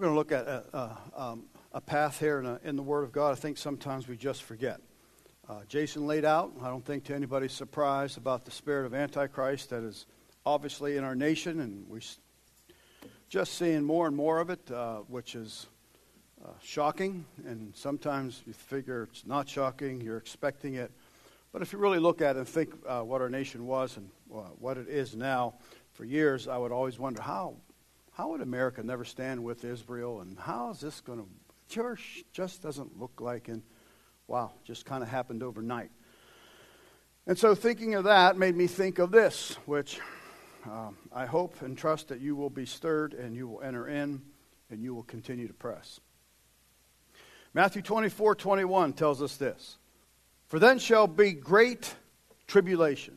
We're going to look at a, a, um, a path here in, a, in, the Word of God. I think sometimes we just forget. Uh, Jason laid out, I don't think to anybody's surprise, about the spirit of Antichrist that is obviously in our nation, and we're just seeing more and more of it, uh, which is uh, shocking. And sometimes you figure it's not shocking, you're expecting it. But if you really look at it and think uh, what our nation was and uh, what it is now, for years I would always wonder how how would America never stand with Israel, and how is this going to? Church just doesn't look like, and wow, just kind of happened overnight. And so thinking of that made me think of this, which um, I hope and trust that you will be stirred and you will enter in and you will continue to press. Matthew 24, 21 tells us this For then shall be great tribulation,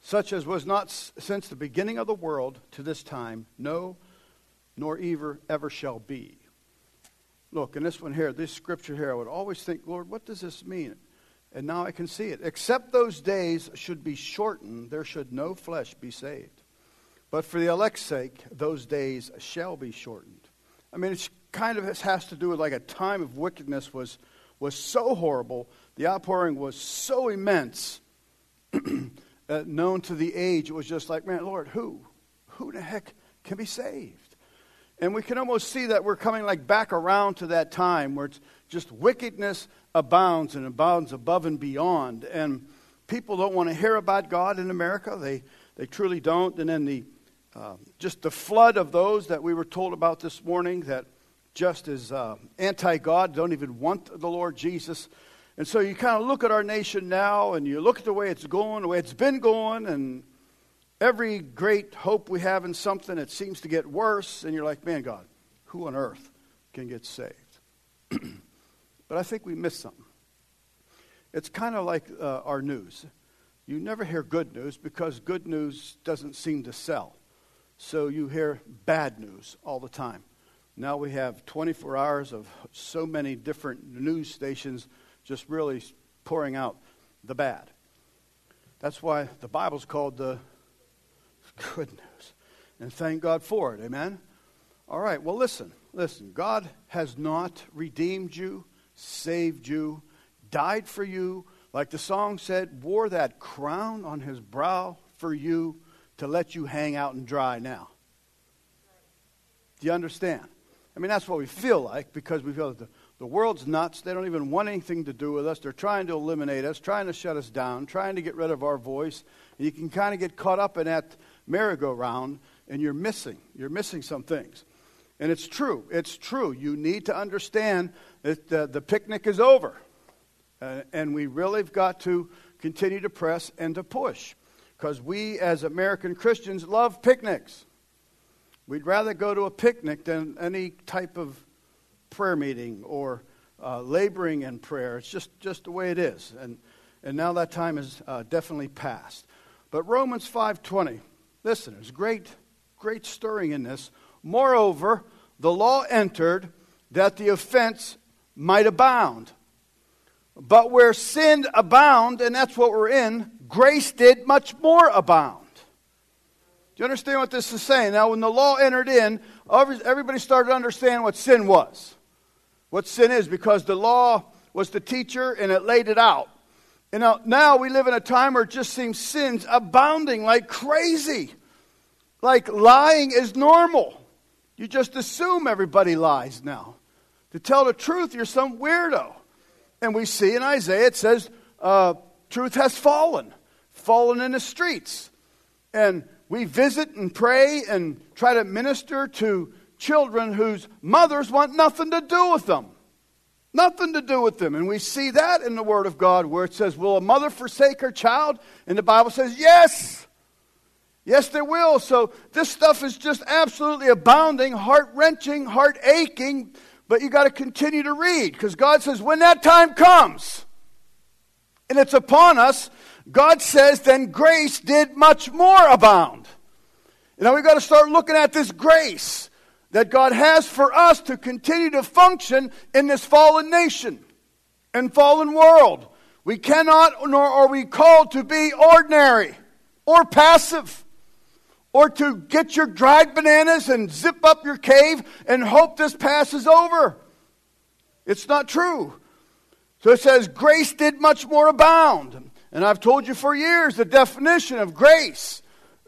such as was not since the beginning of the world to this time, no, nor ever, ever shall be. Look, in this one here, this scripture here, I would always think, Lord, what does this mean? And now I can see it. Except those days should be shortened, there should no flesh be saved. But for the elect's sake, those days shall be shortened. I mean, it kind of has to do with like a time of wickedness was, was so horrible, the outpouring was so immense, uh, known to the age, it was just like, man, Lord, who? Who the heck can be saved? And we can almost see that we're coming like back around to that time where it's just wickedness abounds and abounds above and beyond. And people don't want to hear about God in America. They, they truly don't. And then the, uh, just the flood of those that we were told about this morning that just as uh, anti God, don't even want the Lord Jesus. And so you kind of look at our nation now and you look at the way it's going, the way it's been going, and every great hope we have in something, it seems to get worse. And you're like, man, God, who on earth can get saved? but I think we miss something. It's kind of like uh, our news. You never hear good news because good news doesn't seem to sell. So you hear bad news all the time. Now we have 24 hours of so many different news stations just really pouring out the bad. That's why the Bible's called the good news. And thank God for it. Amen? All right, well, listen, listen. God has not redeemed you, saved you, died for you. Like the song said, wore that crown on his brow for you to let you hang out and dry now. Do you understand? I mean, that's what we feel like because we feel that the, the world's nuts. They don't even want anything to do with us. They're trying to eliminate us, trying to shut us down, trying to get rid of our voice. And you can kind of get caught up in that merry-go-round, and you're missing. You're missing some things. And it's true. It's true. You need to understand that the picnic is over. Uh, and we really have got to continue to press and to push. Because we, as American Christians, love picnics. We'd rather go to a picnic than any type of prayer meeting or uh, laboring in prayer. It's just, just the way it is. And, and now that time is uh, definitely past. But Romans 5.20, listen, there's great, great stirring in this. Moreover, the law entered that the offense might abound. But where sin abound, and that's what we're in, grace did much more abound. Do you understand what this is saying? Now, when the law entered in, everybody started to understand what sin was. What sin is, because the law was the teacher and it laid it out. And now, now we live in a time where it just seems sins abounding like crazy. Like lying is normal. You just assume everybody lies now. To tell the truth, you're some weirdo. And we see in Isaiah, it says, uh, truth has fallen, fallen in the streets. And we visit and pray and try to minister to children whose mothers want nothing to do with them. Nothing to do with them. And we see that in the Word of God where it says, Will a mother forsake her child? And the Bible says, Yes. Yes, they will. So this stuff is just absolutely abounding, heart wrenching, heart aching. But you got to continue to read because God says, when that time comes and it's upon us, God says, then grace did much more abound. And now we've got to start looking at this grace that God has for us to continue to function in this fallen nation and fallen world. We cannot, nor are we called to be ordinary or passive or to get your dried bananas and zip up your cave and hope this passes over. It's not true. So it says, grace did much more abound. And I've told you for years the definition of grace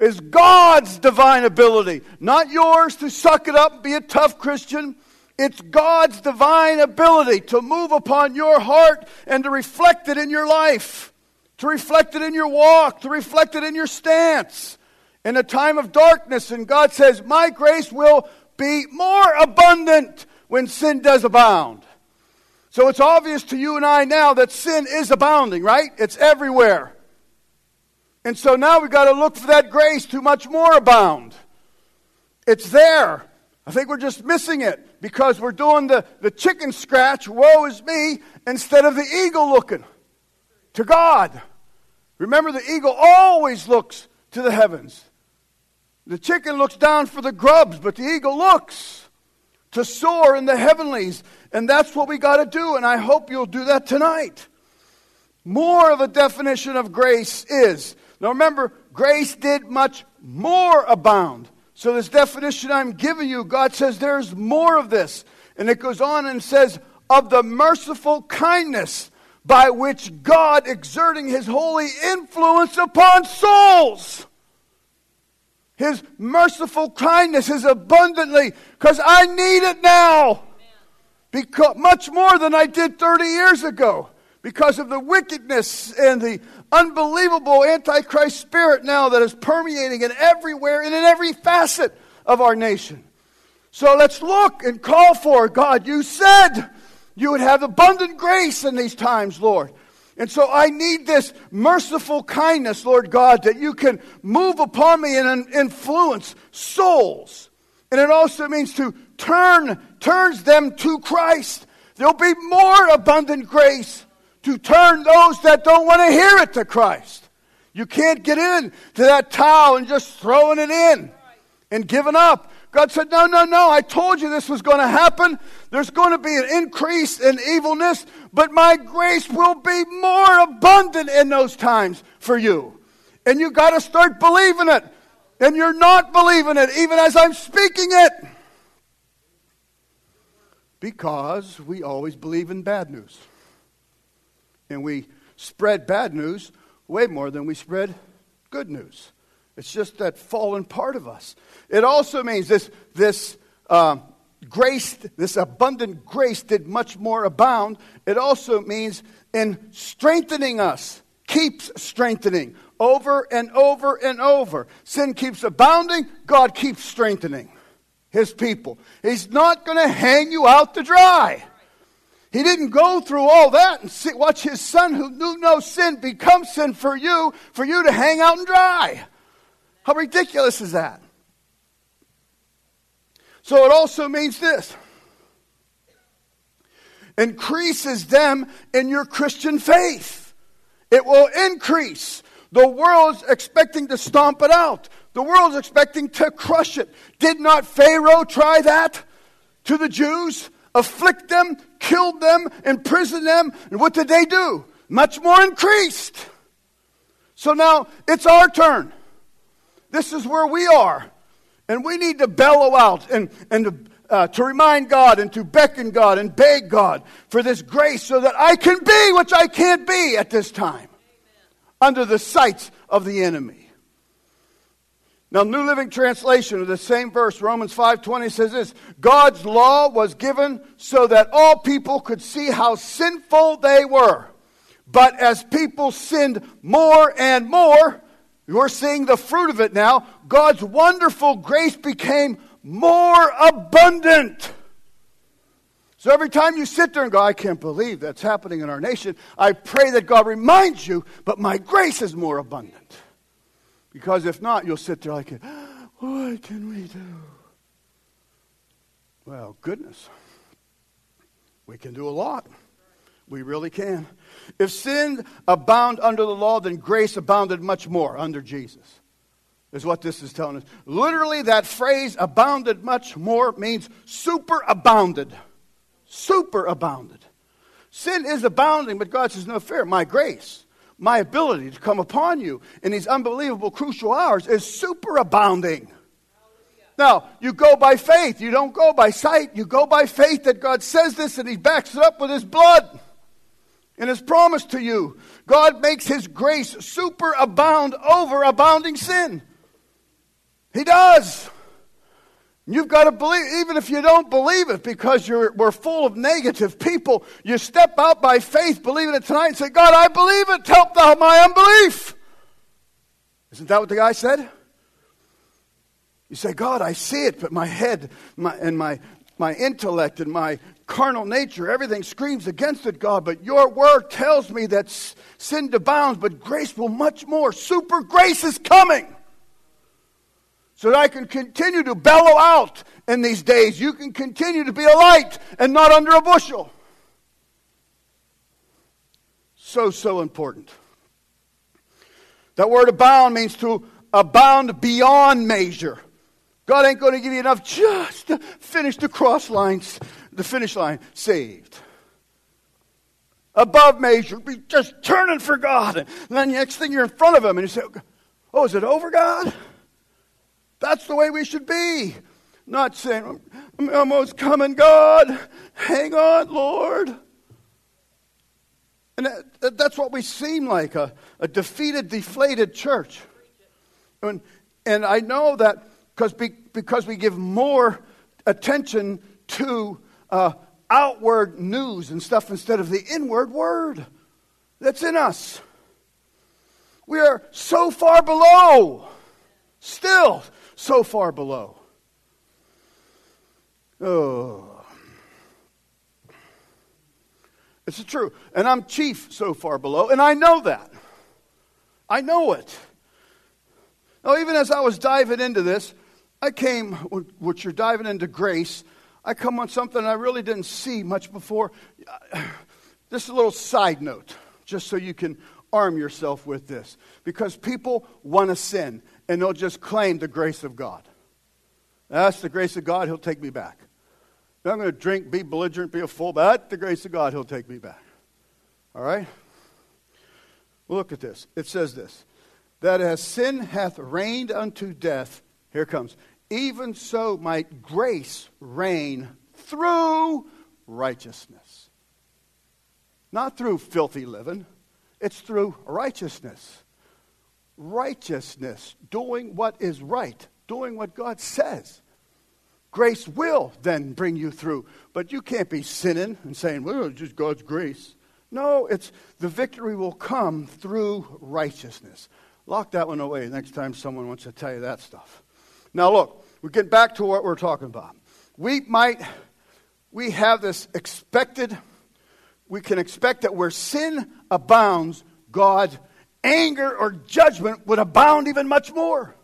is God's divine ability, not yours to suck it up and be a tough Christian. It's God's divine ability to move upon your heart and to reflect it in your life, to reflect it in your walk, to reflect it in your stance in a time of darkness. And God says, My grace will be more abundant when sin does abound. So it's obvious to you and I now that sin is abounding, right? It's everywhere. And so now we've got to look for that grace to much more abound. It's there. I think we're just missing it because we're doing the, the chicken scratch, woe is me, instead of the eagle looking to God. Remember, the eagle always looks to the heavens. The chicken looks down for the grubs, but the eagle looks to soar in the heavenlies. And that's what we got to do. And I hope you'll do that tonight. More of a definition of grace is. Now remember, grace did much more abound. So, this definition I'm giving you, God says there's more of this. And it goes on and says, of the merciful kindness by which God exerting his holy influence upon souls his merciful kindness, is abundantly, because I need it now. Because, much more than I did 30 years ago because of the wickedness and the unbelievable antichrist spirit now that is permeating in everywhere and in every facet of our nation. So let's look and call for God. You said you would have abundant grace in these times, Lord. And so I need this merciful kindness, Lord God, that you can move upon me and influence souls. And it also means to turn, turns them to Christ. There'll be more abundant grace to turn those that don't want to hear it to Christ. You can't get in to that towel and just throwing it in and giving up. God said, No, no, no. I told you this was going to happen. There's going to be an increase in evilness, but my grace will be more abundant in those times for you. And you got to start believing it. And you're not believing it, even as I'm speaking it. Because we always believe in bad news. And we spread bad news way more than we spread good news. It's just that fallen part of us. It also means this, this uh, grace, this abundant grace did much more abound. It also means in strengthening us, keeps strengthening over and over and over. Sin keeps abounding, God keeps strengthening his people. He's not going to hang you out to dry. He didn't go through all that and see, watch his son who knew no sin become sin for you, for you to hang out and dry. How ridiculous is that? So it also means this increases them in your Christian faith. It will increase. The world's expecting to stomp it out. The world's expecting to crush it. Did not Pharaoh try that to the Jews? Afflict them, killed them, imprisoned them. And what did they do? Much more increased. So now it's our turn. This is where we are. And we need to bellow out and, and to, uh, to remind God and to beckon God and beg God for this grace so that I can be which I can't be at this time Amen. under the sights of the enemy. Now, New Living Translation of the same verse, Romans 5:20 says this: God's law was given so that all people could see how sinful they were. But as people sinned more and more, you're seeing the fruit of it now. God's wonderful grace became more abundant. So every time you sit there and go, I can't believe that's happening in our nation, I pray that God reminds you, but my grace is more abundant. Because if not, you'll sit there like, what can we do? Well, goodness. We can do a lot. We really can. If sin abound under the law, then grace abounded much more under Jesus, is what this is telling us. Literally, that phrase abounded much more means super abounded. Super abounded. Sin is abounding, but God says, no fear, My grace, my ability to come upon you in these unbelievable crucial hours is superabounding. Now, you go by faith. You don't go by sight. You go by faith that God says this and He backs it up with His blood and His promise to you. God makes His grace superabound over abounding sin. He does. You've got to believe, even if you don't believe it because you're, we're full of negative people, you step out by faith, believing it tonight, and say, God, I believe it. Help thou my unbelief. Isn't that what the guy said? You say, God, I see it, but my head my, and my, my intellect and my carnal nature, everything screams against it, God. But your word tells me that sin abounds, but grace will much more. Super grace is coming. So that I can continue to bellow out in these days. You can continue to be a light and not under a bushel. So, so important. That word abound means to abound beyond measure. God ain't going to give you enough just to finish the cross lines, the finish line, saved. Above measure, be just turning for God. And then the next thing you're in front of Him and you say, Oh, is it over, God? That's the way we should be. Not saying, I'm almost coming, God. Hang on, Lord. And that, that's what we seem like a, a defeated, deflated church. And, and I know that because, be, because we give more attention to uh, outward news and stuff instead of the inward word that's in us. We are so far below, still so far below. Oh. It's true. And I'm chief so far below, and I know that. I know it. Now, even as I was diving into this, I came, which you're diving into grace, I come on something I really didn't see much before. This is a little side note, just so you can arm yourself with this. Because people want to sin, and they'll just claim the grace of God. That's the grace of God, He'll take me back. I'm going to drink, be belligerent, be a fool, but that's the grace of God, He'll take me back. All right? look at this. It says this that as sin hath reigned unto death, here comes, even so might grace reign through righteousness. Not through filthy living, it's through righteousness. Righteousness, doing what is right, doing what God says. Grace will then bring you through. But you can't be sinning and saying, well, it's just God's grace. No, it's the victory will come through righteousness. Lock that one away next time someone wants to tell you that stuff. Now, look, we get back to what we're talking about. We might, we have this expected, we can expect that where sin abounds, God, anger or judgment would abound even much more.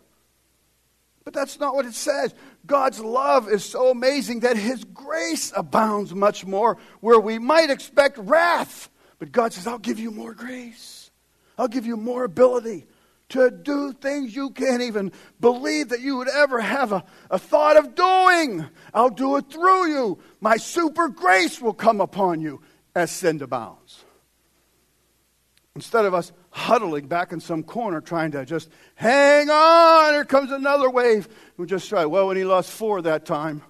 But that's not what it says. God's love is so amazing that His grace abounds much more, where we might expect wrath. But God says, I'll give you more grace, I'll give you more ability to do things you can't even believe that you would ever have a, a thought of doing. I'll do it through you. My super grace will come upon you as sin abounds. Instead of us huddling back in some corner trying to just hang on, here comes another wave. We just try, well, when he lost four that time.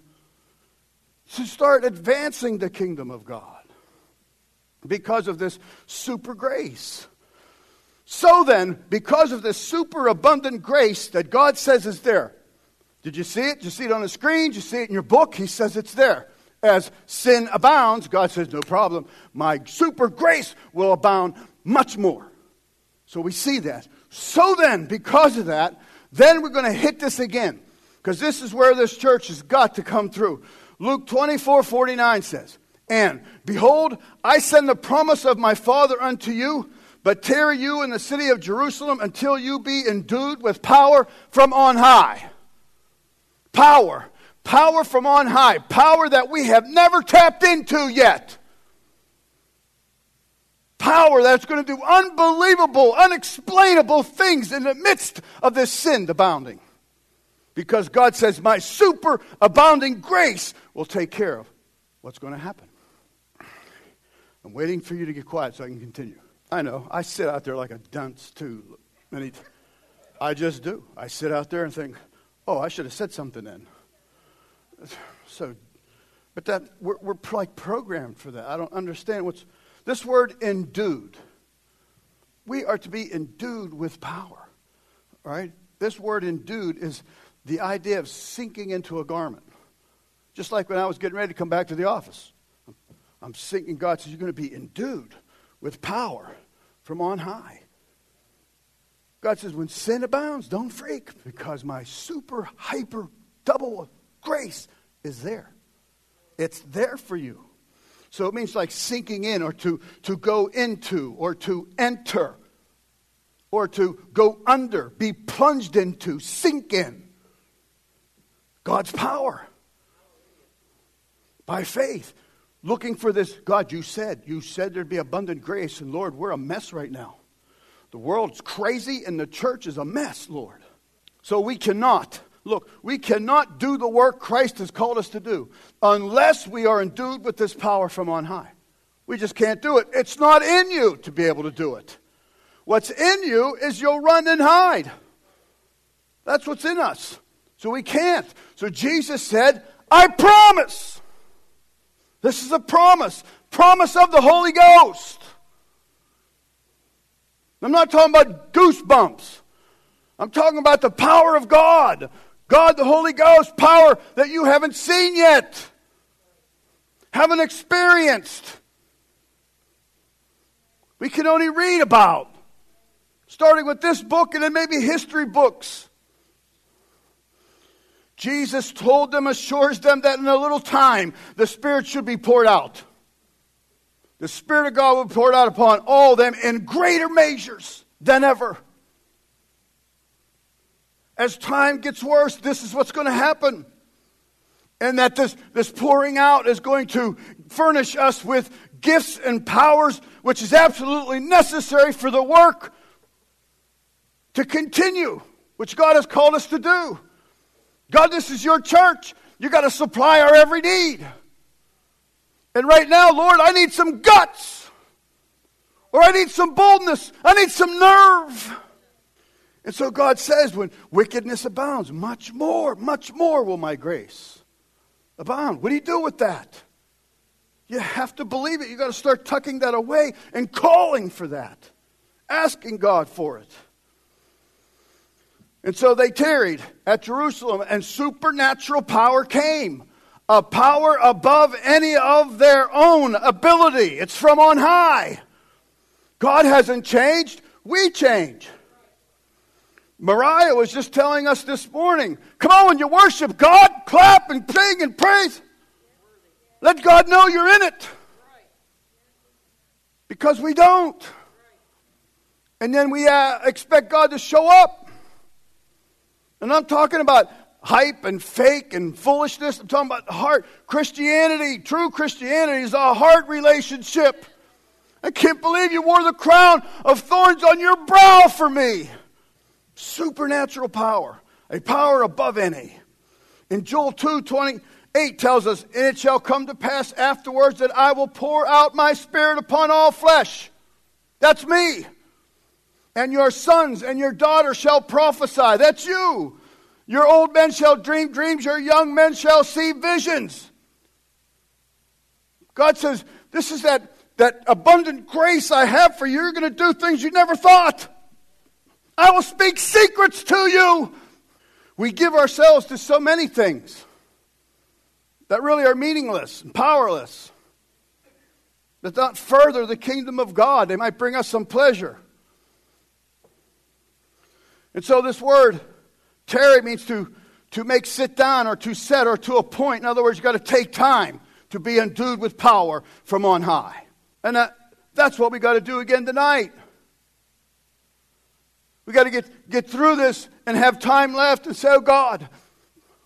To start advancing the kingdom of God because of this super grace. So then, because of this super abundant grace that God says is there, did you see it? Did you see it on the screen? Did you see it in your book? He says it's there. As sin abounds, God says, no problem. My super grace will abound much more. So we see that. So then, because of that, then we're going to hit this again. Because this is where this church has got to come through. Luke 24 49 says, And behold, I send the promise of my Father unto you but tarry you in the city of Jerusalem until you be endued with power from on high. Power. Power from on high. Power that we have never tapped into yet. Power that's going to do unbelievable, unexplainable things in the midst of this sin abounding. Because God says, My super abounding grace will take care of what's going to happen. I'm waiting for you to get quiet so I can continue. I know. I sit out there like a dunce, too. Many, I just do. I sit out there and think, oh, I should have said something then. So, but that, we're, we're like programmed for that. I don't understand what's, this word endued. We are to be endued with power, right? This word endued is the idea of sinking into a garment. Just like when I was getting ready to come back to the office. I'm sinking, God says, You're going to be endued with power from on high. God says, When sin abounds, don't freak because my super, hyper, double grace is there. It's there for you. So it means like sinking in or to, to go into or to enter or to go under, be plunged into, sink in. God's power. By faith. Looking for this. God, you said, you said there'd be abundant grace. And Lord, we're a mess right now. The world's crazy and the church is a mess, Lord. So we cannot, look, we cannot do the work Christ has called us to do unless we are endued with this power from on high. We just can't do it. It's not in you to be able to do it. What's in you is you'll run and hide. That's what's in us. So we can't. So Jesus said, I promise. This is a promise. Promise of the Holy Ghost. I'm not talking about goosebumps. I'm talking about the power of God. God, the Holy Ghost, power that you haven't seen yet, haven't experienced. We can only read about starting with this book and then maybe history books. Jesus told them, assures them that in a little time the Spirit should be poured out. The Spirit of God will be poured out upon all them in greater measures than ever. As time gets worse, this is what's going to happen. And that this, this pouring out is going to furnish us with gifts and powers, which is absolutely necessary for the work to continue, which God has called us to do. God, this is your church. You got to supply our every need. And right now, Lord, I need some guts. Or I need some boldness. I need some nerve. And so God says, when wickedness abounds, much more, much more will my grace abound. What do you do with that? You have to believe it. You've got to start tucking that away and calling for that, asking God for it. And so they tarried at Jerusalem, and supernatural power came. A power above any of their own ability. It's from on high. God hasn't changed, we change. Mariah was just telling us this morning come on, when you worship God, clap and sing and praise. Let God know you're in it. Because we don't. And then we uh, expect God to show up. And I'm talking about hype and fake and foolishness. I'm talking about heart. Christianity, true Christianity, is a heart relationship. I can't believe you wore the crown of thorns on your brow for me. Supernatural power, a power above any. In Joel 2 28 tells us, And it shall come to pass afterwards that I will pour out my spirit upon all flesh. That's me and your sons and your daughters shall prophesy. That's you. Your old men shall dream dreams, your young men shall see visions. God says, This is that, that abundant grace I have for you. You're going to do things you never thought. I will speak secrets to you. We give ourselves to so many things that really are meaningless and powerless, that not further the kingdom of God. They might bring us some pleasure. And so this word, tarry, means to, to make sit down or to set or to appoint. In other words, you've got to take time to be endued with power from on high. And that, that's what we got to do again tonight. We got to get, get through this and have time left and say, oh God,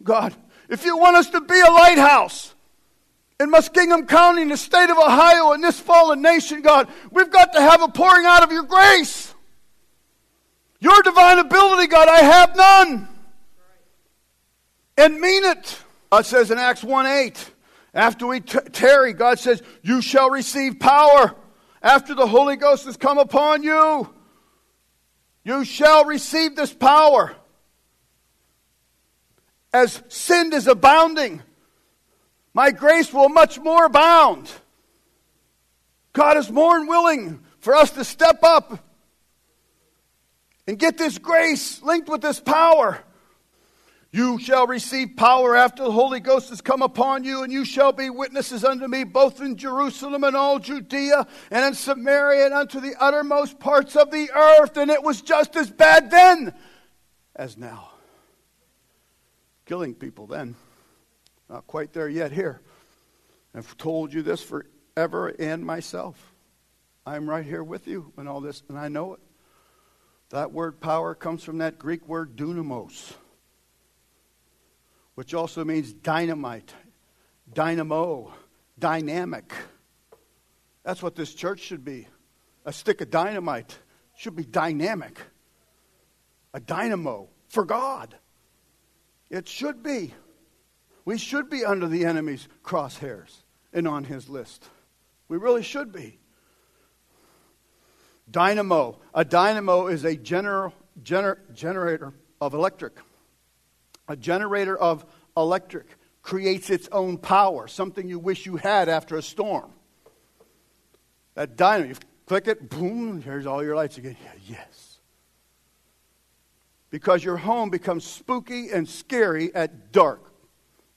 God, if you want us to be a lighthouse in Muskingum County, in the state of Ohio, in this fallen nation, God, we've got to have a pouring out of your grace. Your divine ability, God, I have none. And mean it. God says in Acts 1 8, after we t- tarry, God says, You shall receive power after the Holy Ghost has come upon you, you shall receive this power. As sin is abounding, my grace will much more abound. God is more than willing for us to step up and get this grace linked with this power. You shall receive power after the Holy Ghost has come upon you, and you shall be witnesses unto me both in Jerusalem and all Judea and in Samaria and unto the uttermost parts of the earth. And it was just as bad then as now. Killing people then. Not quite there yet here. I've told you this forever and myself. I'm right here with you in all this, and I know it. That word power comes from that Greek word dunamis which also means dynamite, dynamo, dynamic. That's what this church should be. A stick of dynamite should be dynamic, a dynamo for God. It should be. We should be under the enemy's crosshairs and on his list. We really should be. Dynamo. A dynamo is a gener- gener- generator of electric. A generator of electric creates its own power, something you wish you had after a storm. That dynamo, you click it, boom, here's all your lights again. Yeah, yes. Because your home becomes spooky and scary at dark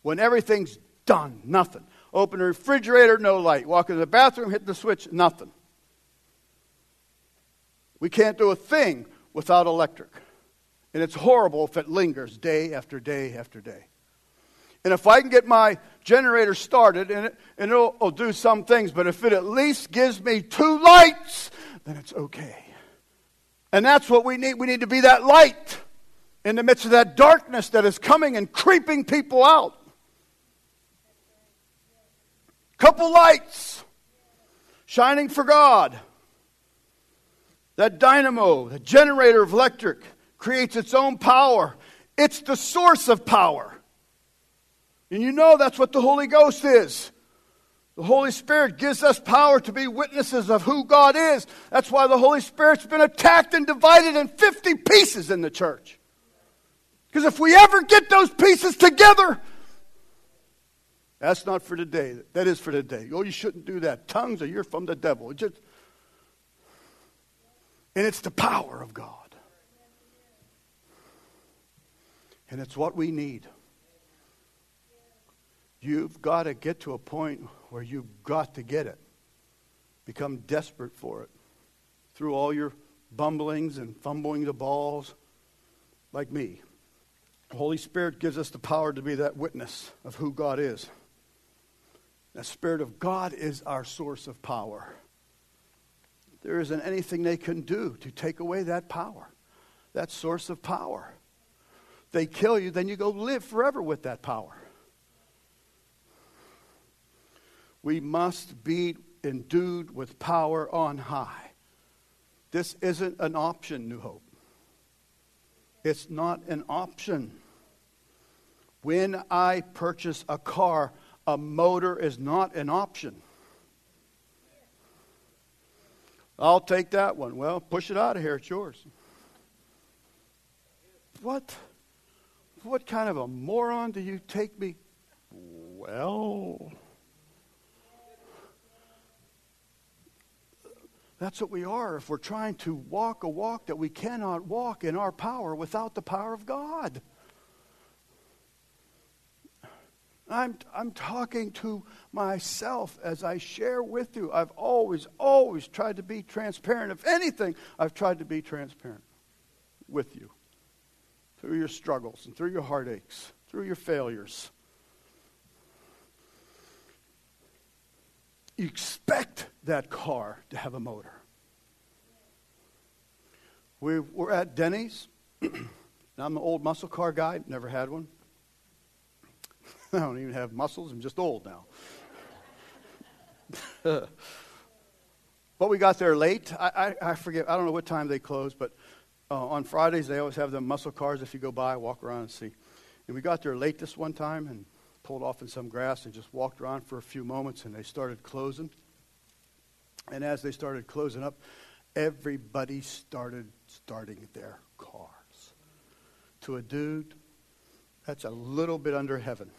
when everything's done, nothing. Open the refrigerator, no light. Walk into the bathroom, hit the switch, nothing. We can't do a thing without electric. And it's horrible if it lingers day after day after day. And if I can get my generator started, and, it, and it'll, it'll do some things, but if it at least gives me two lights, then it's okay. And that's what we need. We need to be that light in the midst of that darkness that is coming and creeping people out. Couple lights shining for God. That dynamo, the generator of electric, creates its own power. It's the source of power. And you know that's what the Holy Ghost is. The Holy Spirit gives us power to be witnesses of who God is. That's why the Holy Spirit's been attacked and divided in 50 pieces in the church. Because if we ever get those pieces together, that's not for today. That is for today. Oh, you shouldn't do that. Tongues are you're from the devil. Just, and it's the power of God. And it's what we need. You've got to get to a point where you've got to get it. Become desperate for it. Through all your bumblings and fumbling the balls, like me. The Holy Spirit gives us the power to be that witness of who God is. The Spirit of God is our source of power. There isn't anything they can do to take away that power, that source of power they kill you, then you go live forever with that power. We must be endued with power on high. This isn't an option, New Hope. It's not an option. When I purchase a car, a motor is not an option. I'll take that one. Well, push it out of here. It's yours. What? What kind of a moron do you take me? Well, that's what we are if we're trying to walk a walk that we cannot walk in our power without the power of God. I'm, I'm talking to myself as I share with you. I've always, always tried to be transparent. If anything, I've tried to be transparent with you through your struggles and through your heartaches, through your failures. You expect that car to have a motor. We were at Denny's. I'm an old muscle car guy, never had one. I don't even have muscles, I'm just old now. but we got there late. I, I, I, forget, I don't know what time they closed, but uh, on Fridays, they always have the muscle cars. If you go by, walk around and see. And we got there late this one time and pulled off in some grass and just walked around for a few moments, and they started closing. And as they started closing up, everybody started starting their cars. To a dude, that's a little bit under heaven.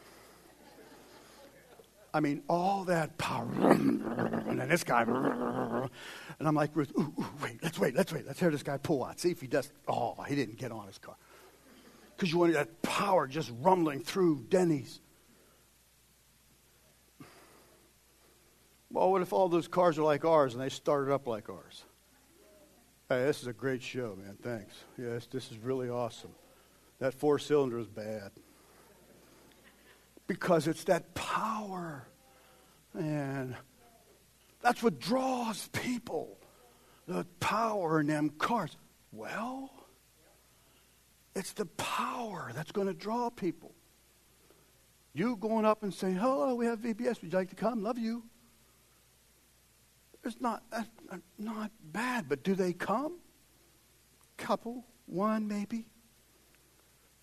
I mean, all that power. And then this guy. And I'm like, Ruth, ooh, ooh, wait, let's wait, let's wait. Let's hear this guy pull out. See if he does. Oh, he didn't get on his car. Because you wanted that power just rumbling through Denny's. Well, what if all those cars are like ours and they started up like ours? Hey, this is a great show, man. Thanks. Yes, this is really awesome. That four cylinder is bad. Because it's that power. And that's what draws people. The power in them cars. Well, it's the power that's going to draw people. You going up and saying, hello, we have VBS. Would you like to come? Love you. It's not, not bad, but do they come? Couple, one maybe.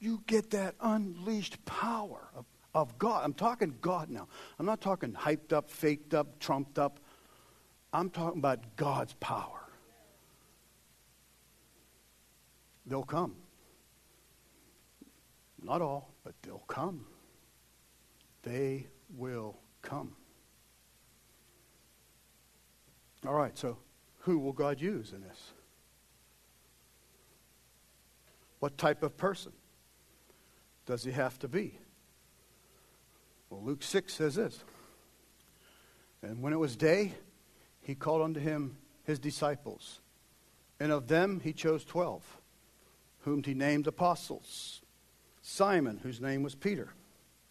You get that unleashed power of, of God. I'm talking God now. I'm not talking hyped up, faked up, trumped up. I'm talking about God's power. They'll come. Not all, but they'll come. They will come. All right, so who will God use in this? What type of person does he have to be? Well, Luke 6 says this. And when it was day, he called unto him his disciples. And of them he chose twelve, whom he named apostles. Simon, whose name was Peter,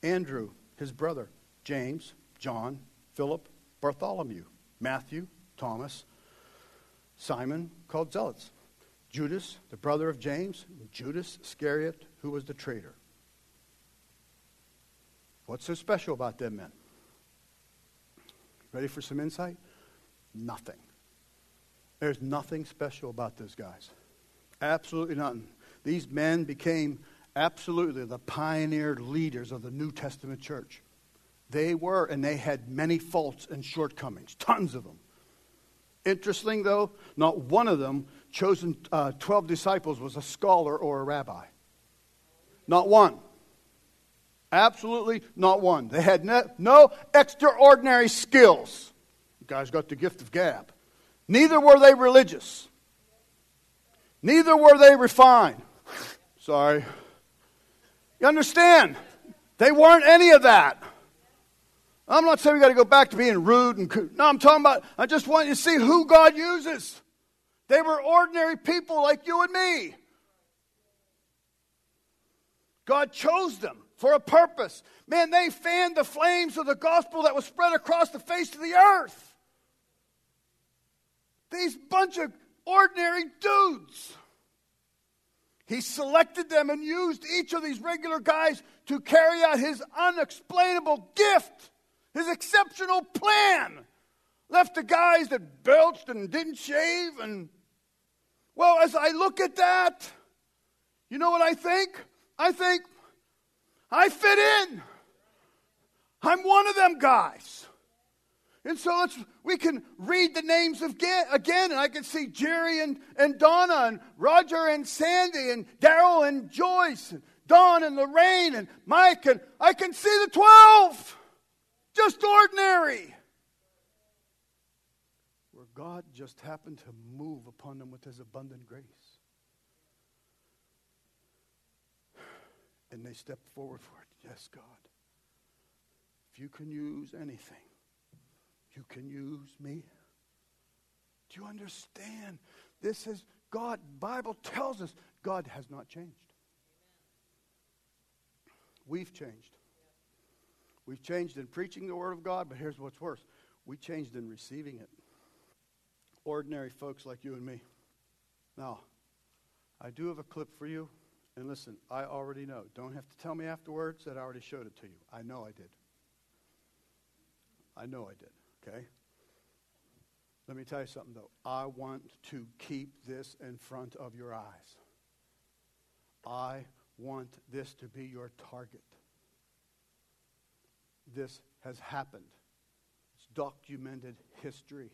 Andrew, his brother, James, John, Philip, Bartholomew, Matthew, Thomas, Simon, called Zealots, Judas, the brother of James, Judas Iscariot, who was the traitor. What's so special about them men? Ready for some insight? Nothing. There's nothing special about those guys. Absolutely nothing. These men became absolutely the pioneer leaders of the New Testament church. They were, and they had many faults and shortcomings, tons of them. Interesting, though, not one of them, chosen uh, 12 disciples, was a scholar or a rabbi. Not one. Absolutely not one. They had no, no extraordinary skills. The guy's got the gift of gab. Neither were they religious. Neither were they refined. Sorry. You understand? They weren't any of that. I'm not saying we got to go back to being rude and crude. no, I'm talking about I just want you to see who God uses. They were ordinary people like you and me. God chose them for a purpose. Man, they fanned the flames of the gospel that was spread across the face of the earth. These bunch of ordinary dudes. He selected them and used each of these regular guys to carry out his unexplainable gift. His exceptional plan left the guys that belched and didn't shave. And, well, as I look at that, you know what I think? I think I fit in. I'm one of them guys. And so let's, we can read the names again, again, and I can see Jerry and, and Donna and Roger and Sandy and Daryl and Joyce and Don and Lorraine and Mike, and I can see the 12. Just ordinary. Where God just happened to move upon them with his abundant grace. And they stepped forward for it. Yes, God. If you can use anything, you can use me. Do you understand? This is God. Bible tells us God has not changed. We've changed. We've changed in preaching the Word of God, but here's what's worse we changed in receiving it. Ordinary folks like you and me. Now, I do have a clip for you. And listen, I already know. Don't have to tell me afterwards that I already showed it to you. I know I did. I know I did, okay? Let me tell you something, though. I want to keep this in front of your eyes. I want this to be your target this has happened. It's documented history.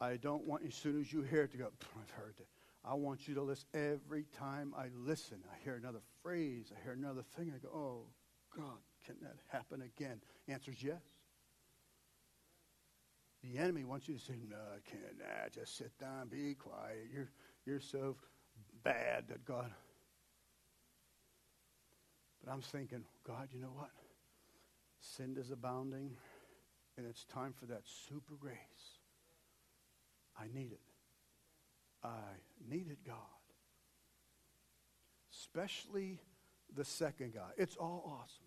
I don't want as soon as you hear it, to go, I've heard that. I want you to listen. Every time I listen, I hear another phrase, I hear another thing, I go, oh, God, can that happen again? The answer is yes. The enemy wants you to say, no, I can't. Nah, just sit down, be quiet. You're, you're so bad that God. But I'm thinking, God, you know what? Sin is abounding, and it's time for that super grace. I need it. I needed God. Especially the second guy. It's all awesome.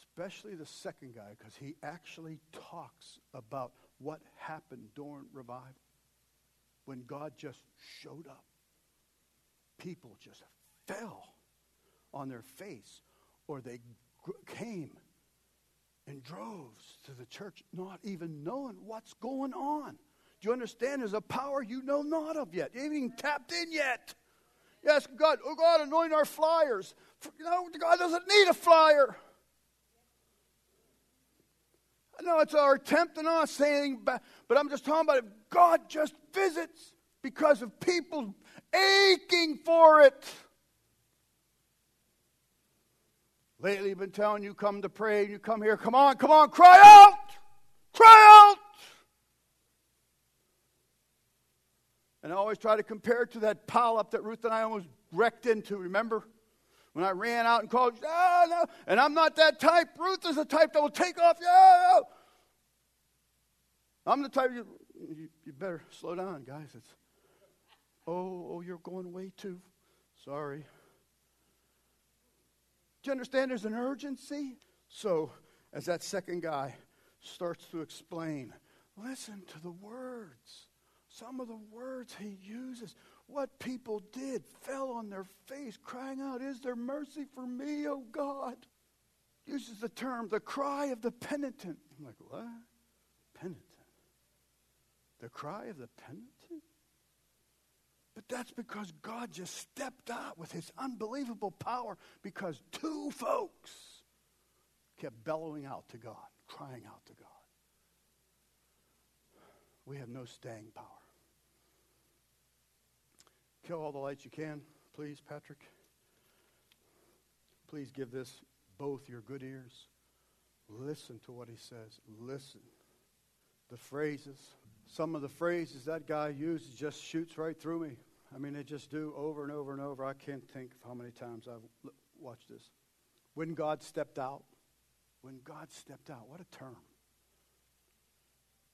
Especially the second guy, because he actually talks about what happened during revival. When God just showed up. People just fell on their face, or they came in droves to the church, not even knowing what's going on. Do you understand? There's a power you know not of yet. You haven't even tapped in yet. Yes, God, oh God, anoint our flyers. No, God doesn't need a flyer. I know it's our attempt, and not saying but I'm just talking about if God just visits because of people aching for it. Lately, I've been telling you, come to pray, and you come here, come on, come on, cry out! Cry out! And I always try to compare it to that pile up that Ruth and I almost wrecked into, remember? When I ran out and called, ah, no. and I'm not that type. Ruth is the type that will take off. Yeah, no. I'm the type, you, you, you better slow down, guys. It's, oh, oh, you're going way too. Sorry. Do you understand there's an urgency? So, as that second guy starts to explain, listen to the words. Some of the words he uses, what people did, fell on their face, crying out, Is there mercy for me, O God? Uses the term, the cry of the penitent. I'm like, What? Penitent. The cry of the penitent? But that's because God just stepped out with his unbelievable power because two folks kept bellowing out to God, crying out to God. We have no staying power. Kill all the lights you can, please, Patrick. Please give this both your good ears. Listen to what he says. Listen. The phrases, some of the phrases that guy uses just shoots right through me. I mean, they just do over and over and over. I can't think of how many times I've watched this. When God stepped out. When God stepped out. What a term.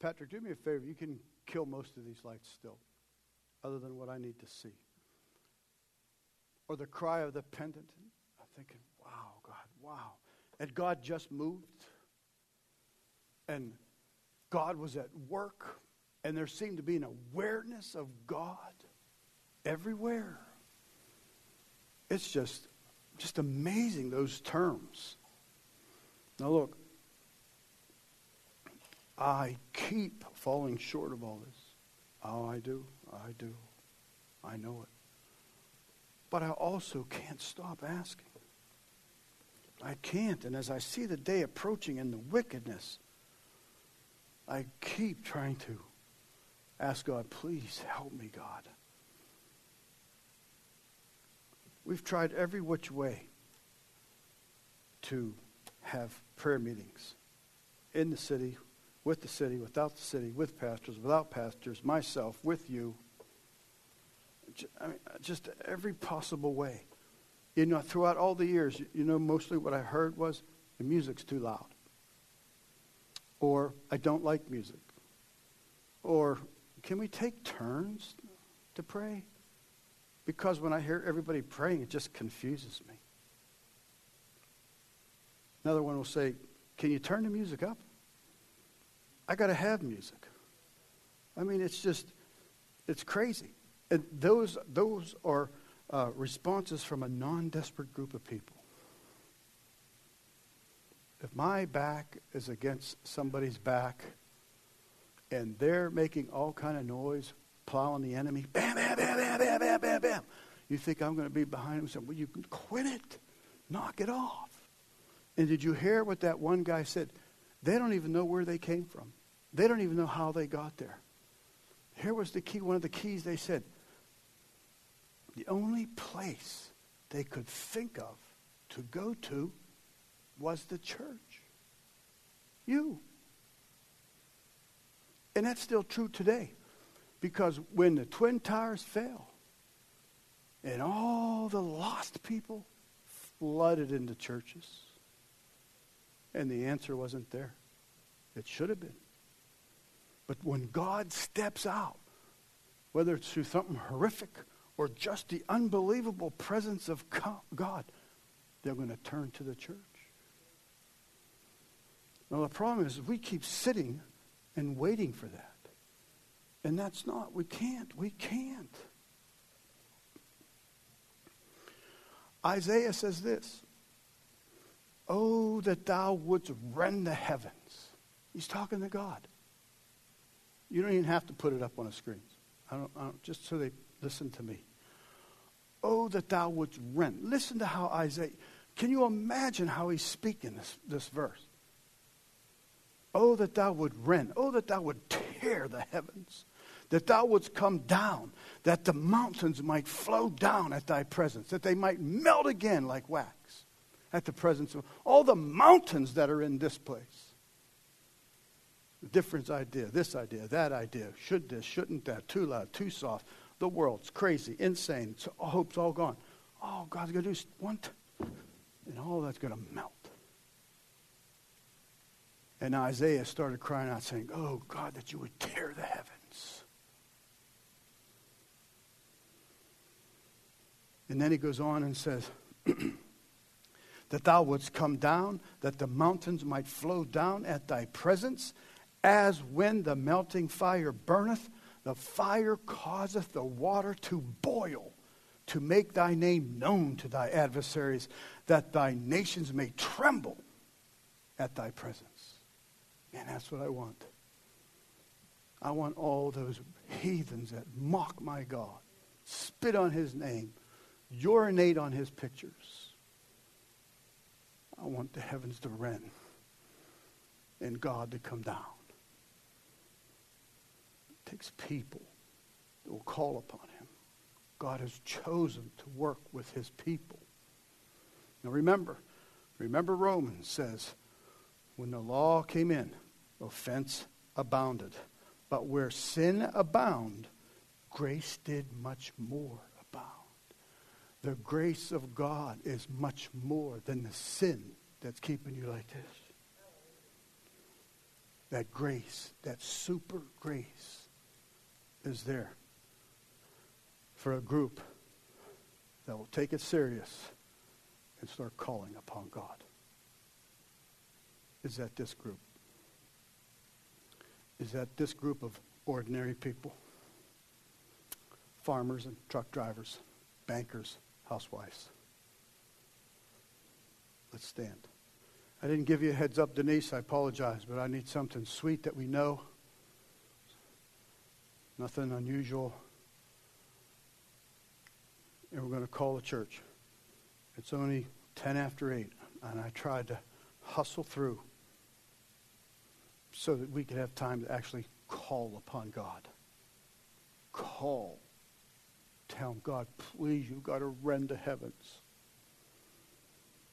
Patrick, do me a favor. You can kill most of these lights still, other than what I need to see. Or the cry of the penitent. I'm thinking, wow, God, wow. And God just moved. And God was at work. And there seemed to be an awareness of God everywhere. It's just, just amazing, those terms. Now, look, I keep falling short of all this. Oh, I do. I do. I know it. But I also can't stop asking. I can't. And as I see the day approaching and the wickedness, I keep trying to ask God, please help me, God. We've tried every which way to have prayer meetings in the city, with the city, without the city, with pastors, without pastors, myself, with you. I mean, uh, just every possible way. You know, throughout all the years, you know, mostly what I heard was the music's too loud. Or I don't like music. Or can we take turns to pray? Because when I hear everybody praying, it just confuses me. Another one will say, Can you turn the music up? I got to have music. I mean, it's just, it's crazy. And those, those are uh, responses from a non desperate group of people. If my back is against somebody's back and they're making all kind of noise, plowing the enemy, bam, bam, bam, bam, bam, bam, bam, bam. You think I'm going to be behind him? Saying, well, you can quit it. Knock it off. And did you hear what that one guy said? They don't even know where they came from. They don't even know how they got there. here was the key, one of the keys they said. The only place they could think of to go to was the church. You. And that's still true today. Because when the Twin Towers fell and all the lost people flooded into churches, and the answer wasn't there, it should have been. But when God steps out, whether it's through something horrific or just the unbelievable presence of God, they're going to turn to the church. Now, the problem is we keep sitting and waiting for that. And that's not, we can't, we can't. Isaiah says this Oh, that thou wouldst rend the heavens. He's talking to God. You don't even have to put it up on the screens. I don't, I don't, just so they listen to me. Oh, that thou wouldst rend. Listen to how Isaiah, can you imagine how he's speaking this, this verse? Oh, that thou would rend. Oh, that thou would tear the heavens. That thou wouldst come down. That the mountains might flow down at thy presence. That they might melt again like wax at the presence of all the mountains that are in this place different idea, this idea, that idea, should this, shouldn't that, too loud, too soft. The world's crazy, insane, it's, hope's all gone. Oh, God's going to do one, t- and all that's going to melt. And Isaiah started crying out, saying, Oh, God, that you would tear the heavens. And then he goes on and says, That thou wouldst come down, that the mountains might flow down at thy presence, as when the melting fire burneth, the fire causeth the water to boil, to make thy name known to thy adversaries, that thy nations may tremble at thy presence. And that's what I want. I want all those heathens that mock my God, spit on his name, urinate on his pictures. I want the heavens to rend and God to come down takes people that will call upon him. God has chosen to work with his people. Now remember, remember Romans says, when the law came in, offense abounded. But where sin abound, grace did much more abound. The grace of God is much more than the sin that's keeping you like this. That grace, that super grace, is there for a group that will take it serious and start calling upon God. Is that this group? Is that this group of ordinary people? Farmers and truck drivers, bankers, housewives. Let's stand. I didn't give you a heads up, Denise. I apologize, but I need something sweet that we know. Nothing unusual. And we're going to call the church. It's only 10 after 8, and I tried to hustle through so that we could have time to actually call upon God. Call. Tell him, God, please, you've got to rend the heavens.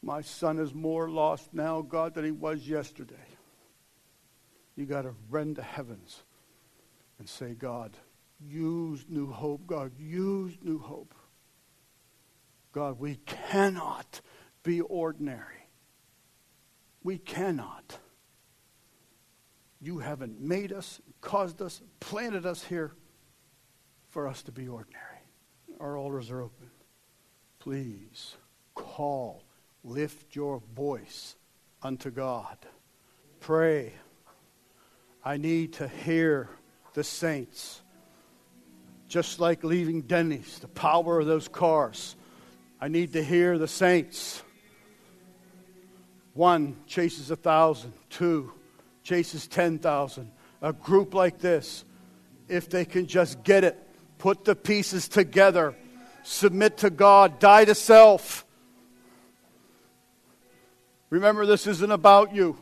My son is more lost now, God, than he was yesterday. You've got to rend the heavens and say, God, use New Hope. God, use New Hope. God, we cannot be ordinary. We cannot. You haven't made us, caused us, planted us here for us to be ordinary. Our altars are open. Please call, lift your voice unto God. Pray. I need to hear the saints. Just like leaving Denny's, the power of those cars. I need to hear the saints. One chases a thousand, two chases 10,000. A group like this, if they can just get it, put the pieces together, submit to God, die to self. Remember, this isn't about you.